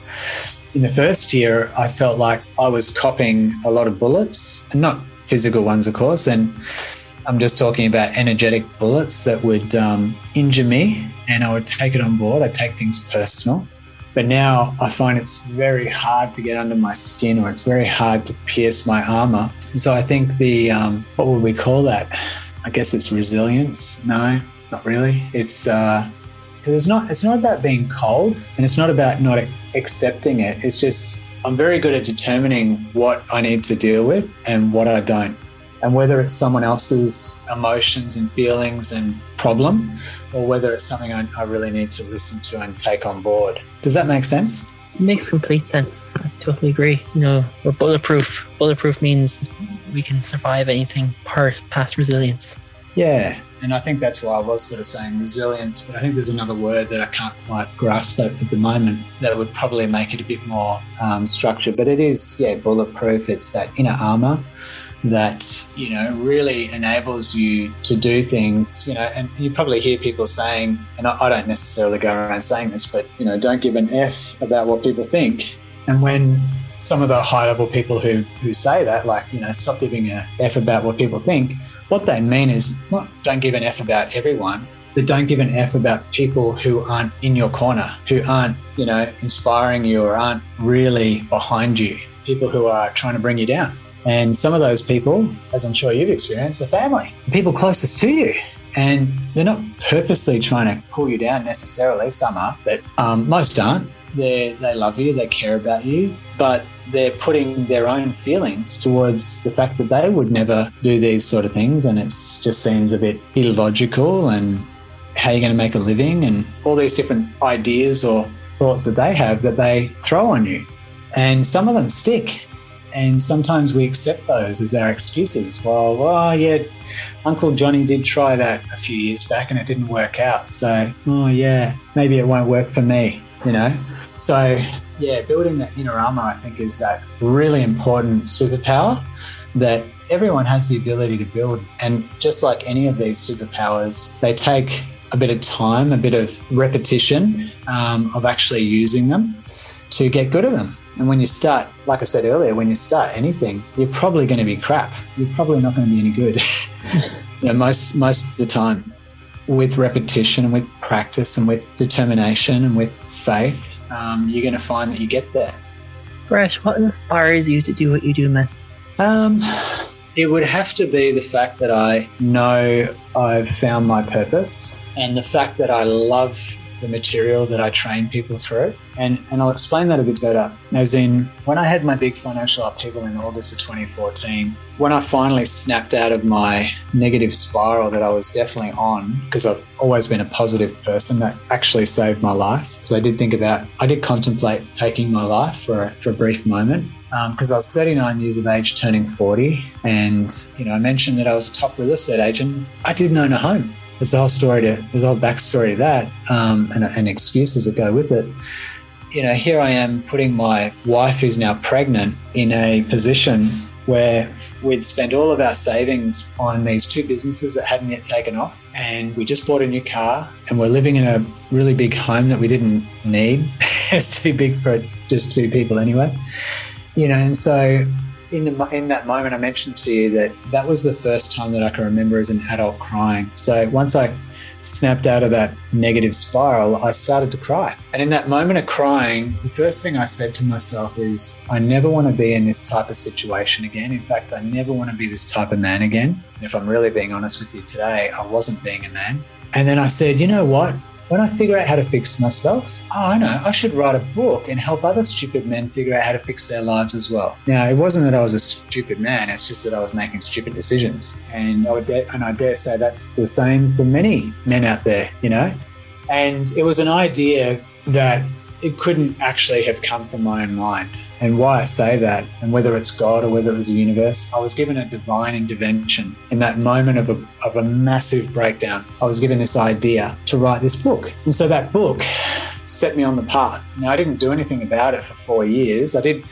In the first year, I felt like I was copying a lot of bullets, and not physical ones, of course, and I'm just talking about energetic bullets that would um, injure me, and I would take it on board. I'd take things personal. But now I find it's very hard to get under my skin, or it's very hard to pierce my armor. And so I think the um, what would we call that? I guess it's resilience. No, not really. It's uh, it's not it's not about being cold, and it's not about not accepting it. It's just I'm very good at determining what I need to deal with and what I don't and whether it's someone else's emotions and feelings and problem, or whether it's something I, I, really need to listen to and take on board. Does that make sense? It makes complete sense. I totally agree. You know, we're bulletproof. Bulletproof means we can survive anything past, past resilience. Yeah. And I think that's why I was sort of saying resilience, but I think there's another word that I can't quite grasp at, at the moment that would probably make it a bit more um, structured. But it is, yeah, bulletproof. It's that inner armor that you know really enables you to do things you know and you probably hear people saying and I, don't necessarily go around saying this but you know don't give an f about what people think. And when some of the high level people who who say that like you know stop giving an F about what people think what they mean is not don't give an f about everyone but don't give an f about people who aren't in your corner who aren't you know inspiring you or aren't really behind you. People who are trying to bring you down and some of those people, as I'm sure you've experienced, are family, people closest to you. And they're not purposely trying to pull you down necessarily. Some are, but um, most aren't. They they love you, they care about you, but they're putting their own feelings towards the fact that they would never do these sort of things, and it just seems a bit illogical. And how you're going to make a living, and all these different ideas or thoughts that they have that they throw on you, and some of them stick. And sometimes we accept those as our excuses. Well, well, yeah, Uncle Johnny did try that a few years back and it didn't work out. So, oh, yeah, maybe it won't work for me, you know? So, yeah, building that inner armor, I think, is that really important superpower that everyone has the ability to build. And just like any of these superpowers, they take a bit of time, a bit of repetition um, of actually using them to get good at them. And when you start, like I said earlier, when you start anything, you're probably going to be crap. You're probably not going to be any good. you know, most most of the time, with repetition and with practice and with determination and with faith, um, you're going to find that you get there. Fresh, what inspires you to do what you do, man? Um, it would have to be the fact that I know I've found my purpose and the fact that I love the material that I train people through. And, and I'll explain that a bit better. As in, when I had my big financial upheaval in August of 2014, when I finally snapped out of my negative spiral that I was definitely on, because I've always been a positive person, that actually saved my life. Because I did think about, I did contemplate taking my life for a, for a brief moment because um, I was 39 years of age, turning 40. And, you know, I mentioned that I was a top real estate agent. I didn't own a home there's the whole story to there's a whole backstory to that um, and, and excuses that go with it you know here i am putting my wife who's now pregnant in a position where we'd spent all of our savings on these two businesses that hadn't yet taken off. And we just bought a new car and we're living in a really big home that we didn't need. it's too big for just two people anyway. You know, and so in the in that moment, I mentioned to you that that was the first time that I can remember as an adult crying. So once I snapped out of that negative spiral, I started to cry. And in that moment of crying, the first thing I said to myself is, I never want to be in this type of situation again. In fact, I never want to be this type of man again. And if I'm really being honest with you today, I wasn't being a man. And then I said, you know what? When I figure out how to fix myself, oh, I know, I should write a book and help other stupid men figure out how to fix their lives as well. Now, it wasn't that I was a stupid man, it's just that I was making stupid decisions. And I would dare, and I dare say that's the same for many men out there, you know? And it was an idea that it couldn't actually have come from my own mind. And why I say that, and whether it's God or whether it was the universe, I was given a divine intervention in that moment of a, of a massive breakdown. I was given this idea to write this book. And so that book set me on the path. Now, I didn't do anything about it for four years. I did.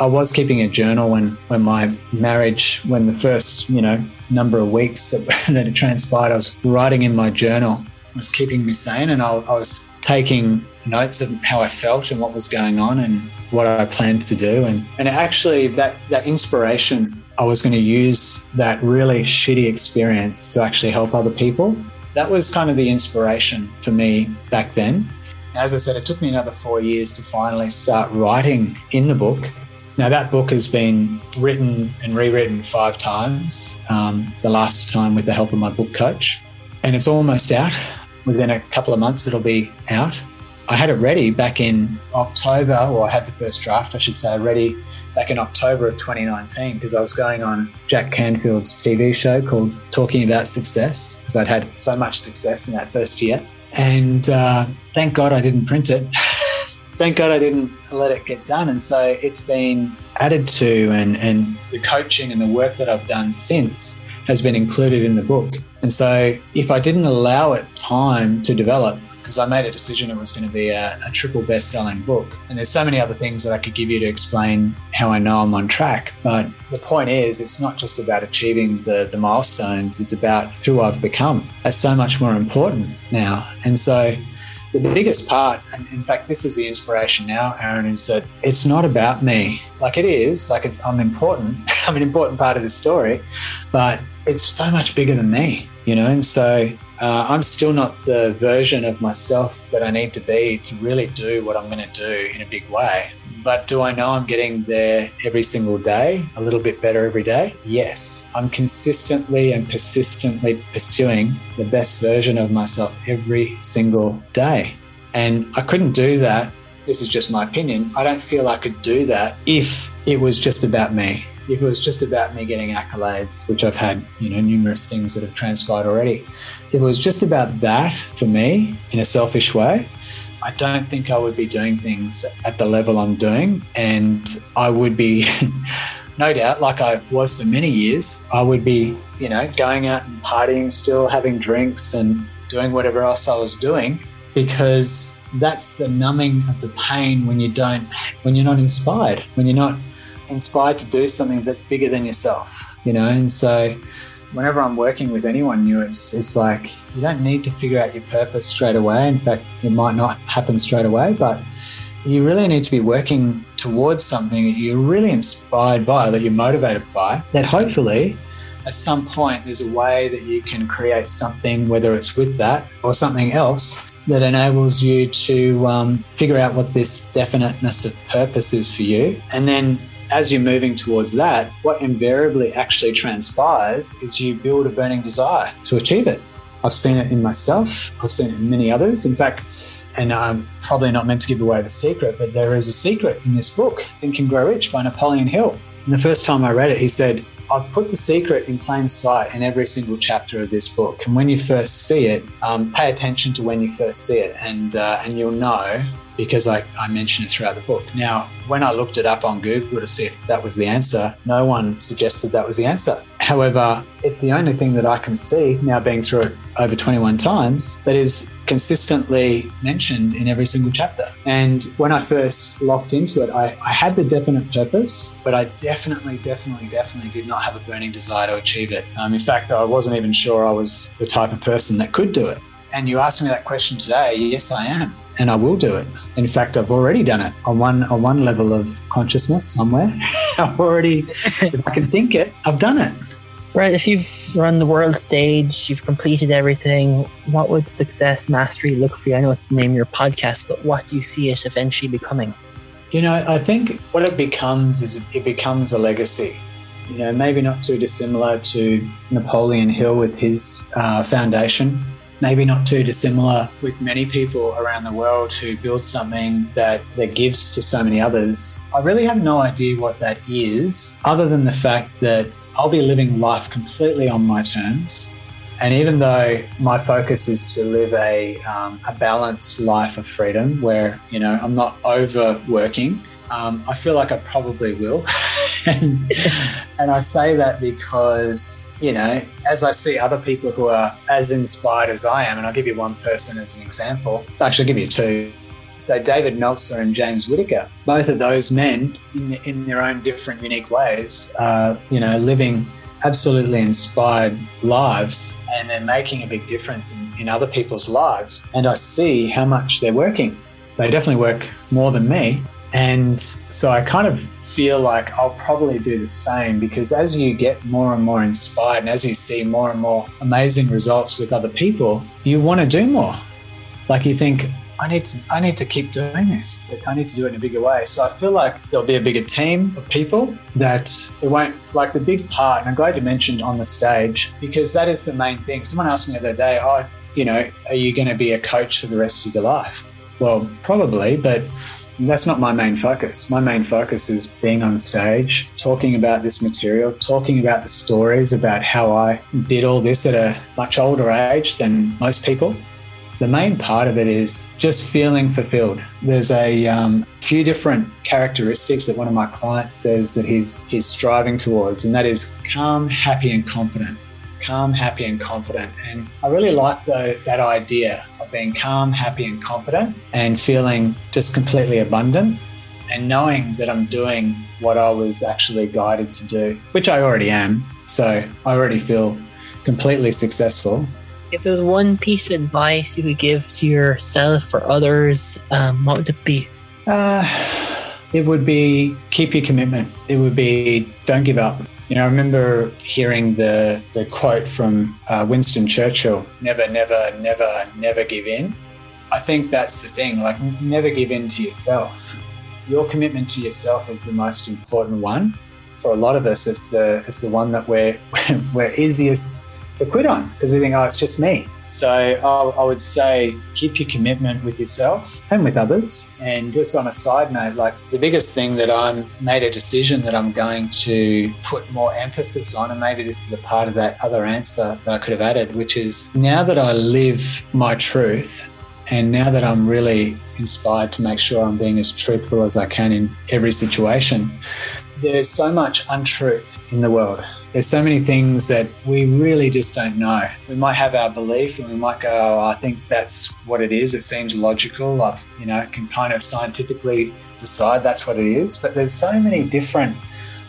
I was keeping a journal when, when my marriage, when the first, you know, number of weeks that, that it transpired, I was writing in my journal. It was keeping me sane and I, I was taking notes of how I felt and what was going on and what I planned to do. And, and actually, that, that inspiration, I was going to use that really shitty experience to actually help other people. That was kind of the inspiration for me back then. As I said, it took me another four years to finally start writing in the book. Now, that book has been written and rewritten five times, um, the last time with the help of my book coach. And it's almost out. Within a couple of months, it'll be out. I had it ready back in October, or I had the first draft, I should say, ready back in October of 2019 because I was going on Jack Canfield's TV show called Talking About Success because I'd had so much success in that first year. And uh, thank God I didn't print it. thank God I didn't let it get done. And so it's been added to, and, and the coaching and the work that I've done since has been included in the book. And so if I didn't allow it time to develop, because I made a decision it was going to be a, a triple best selling book. And there's so many other things that I could give you to explain how I know I'm on track. But the point is, it's not just about achieving the, the milestones, it's about who I've become. That's so much more important now. And so the biggest part, and in fact, this is the inspiration now, Aaron, is that it's not about me. Like it is, like it's, I'm important. I'm an important part of the story, but it's so much bigger than me, you know? And so uh, I'm still not the version of myself that I need to be to really do what I'm going to do in a big way. But do I know I'm getting there every single day, a little bit better every day? Yes. I'm consistently and persistently pursuing the best version of myself every single day. And I couldn't do that. This is just my opinion. I don't feel I could do that if it was just about me if it was just about me getting accolades, which I've had, you know, numerous things that have transpired already, if it was just about that for me in a selfish way, I don't think I would be doing things at the level I'm doing. And I would be, no doubt, like I was for many years, I would be, you know, going out and partying, still having drinks and doing whatever else I was doing because that's the numbing of the pain when you don't, when you're not inspired, when you're not inspired to do something that's bigger than yourself, you know? And so whenever I'm working with anyone new, it's, it's like you don't need to figure out your purpose straight away. In fact, it might not happen straight away, but you really need to be working towards something that you're really inspired by, that you're motivated by, that hopefully at some point there's a way that you can create something, whether it's with that or something else, that enables you to um, figure out what this definiteness of purpose is for you. And then as you're moving towards that, what invariably actually transpires is you build a burning desire to achieve it. I've seen it in myself, I've seen it in many others. In fact, and I'm probably not meant to give away the secret, but there is a secret in this book, Think and Grow Rich by Napoleon Hill. And the first time I read it, he said, I've put the secret in plain sight in every single chapter of this book. And when you first see it, um, pay attention to when you first see it, and uh, and you'll know because I, I mention it throughout the book. Now, when I looked it up on Google to see if that was the answer, no one suggested that was the answer. However, it's the only thing that I can see now being through it over 21 times that is consistently mentioned in every single chapter. And when I first locked into it, I, I had the definite purpose, but I definitely, definitely, definitely did not have a burning desire to achieve it. Um, in fact, I wasn't even sure I was the type of person that could do it. And you asked me that question today. Yes, I am and I will do it. In fact, I've already done it on one on one level of consciousness somewhere. I've already, if I can think it, I've done it. Right. If you've run the world stage, you've completed everything. What would success mastery look for you? I know it's the name of your podcast, but what do you see it eventually becoming? You know, I think what it becomes is it becomes a legacy. You know, maybe not too dissimilar to Napoleon Hill with his uh, foundation maybe not too dissimilar with many people around the world who build something that, that gives to so many others. I really have no idea what that is, other than the fact that I'll be living life completely on my terms. And even though my focus is to live a, um, a balanced life of freedom where, you know, I'm not overworking, um, I feel like I probably will. and, and I say that because, you know, as I see other people who are as inspired as I am, and I'll give you one person as an example, actually, I'll give you two. So, David Meltzer and James Whittaker, both of those men, in, in their own different, unique ways, are, you know, living absolutely inspired lives and they're making a big difference in, in other people's lives. And I see how much they're working. They definitely work more than me, And so I kind of feel like I'll probably do the same because as you get more and more inspired and as you see more and more amazing results with other people, you want to do more. Like you think, I need to I need to keep doing this, but I need to do it in a bigger way. So I feel like there'll be a bigger team of people that it won't like the big part, and I'm glad you mentioned on the stage because that is the main thing. Someone asked me the other day, Oh, you know, are you going to be a coach for the rest of your life? Well, probably, but that's not my main focus. My main focus is being on stage, talking about this material, talking about the stories about how I did all this at a much older age than most people. The main part of it is just feeling fulfilled. There's a um, few different characteristics that one of my clients says that he's he's striving towards, and that is calm, happy, and confident calm, happy, and confident. And I really like the, that idea being calm, happy, and confident and feeling just completely abundant and knowing that I'm doing what I was actually guided to do, which I already am. So I already feel completely successful. If there's one piece of advice you could give to yourself or others, um, what would it be? Uh, it would be keep your commitment. It would be don't give up. You know, I remember hearing the, the quote from uh, Winston Churchill never, never, never, never give in. I think that's the thing, like, never give in to yourself. Your commitment to yourself is the most important one. For a lot of us, it's the, it's the one that we're, we're easiest to quit on because we think, oh, it's just me. So I, would say keep your commitment with yourself and with others. And just on a side note, like the biggest thing that I made a decision that I'm going to put more emphasis on, and maybe this is a part of that other answer that I could have added, which is now that I live my truth, and now that I'm really inspired to make sure I'm being as truthful as I can in every situation, there's so much untruth in the world. There's so many things that we really just don't know. We might have our belief and we might go, oh, I think that's what it is. It seems logical. I've, you know, can kind of scientifically decide that's what it is. But there's so many different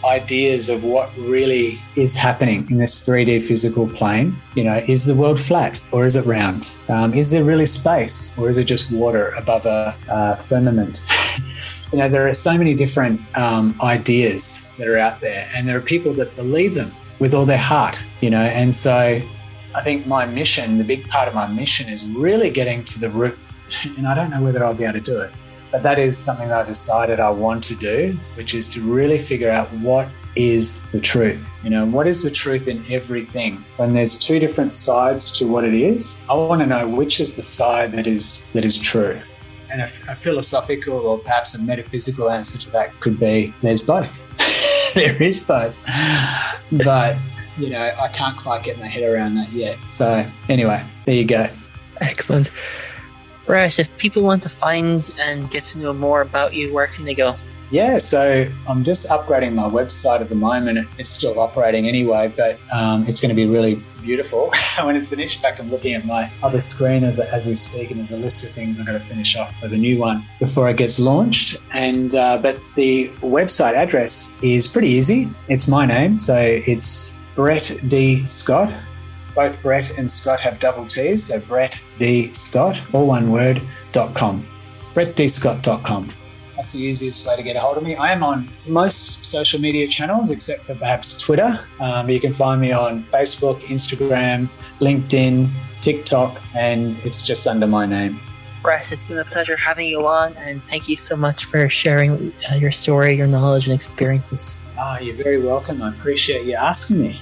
ideas of what really is happening in this 3D physical plane. You know, is the world flat or is it round? Um, is there really space or is it just water above a uh, firmament? you know, there are so many different um, ideas that are out there, and there are people that believe them with all their heart, you know. And so I think my mission, the big part of my mission, is really getting to the root. And I don't know whether I'll be able to do it, but that is something that I decided I want to do, which is to really figure out what is the truth. You know, what is the truth in everything? When there's two different sides to what it is, I want to know which is the side that is that is true. And a, a philosophical or perhaps a metaphysical answer to that could be there's both. there is both. But, you know, I can't quite get my head around that yet. So, anyway, there you go. Excellent. Brett, if people want to find and get to know more about you, where can they go? Yeah, so I'm just upgrading my website at the moment. It's still operating anyway, but um, it's going to be really beautiful when it's finished. In fact, I'm looking at my other screen as, as we speak, and there's a list of things I've got to finish off for the new one before it gets launched. And uh, but the website address is pretty easy. It's my name, so it's Brett D Scott. Both Brett and Scott have double T's, so Brett D Scott, all one word, dot com. BrettDScott.com. That's the easiest way to get a hold of me. I am on most social media channels except for perhaps Twitter. Um, you can find me on Facebook, Instagram, LinkedIn, TikTok, and it's just under my name. Brett, it's been a pleasure having you on, and thank you so much for sharing uh, your story, your knowledge, and experiences. Ah, oh, you're very welcome. I appreciate you asking me.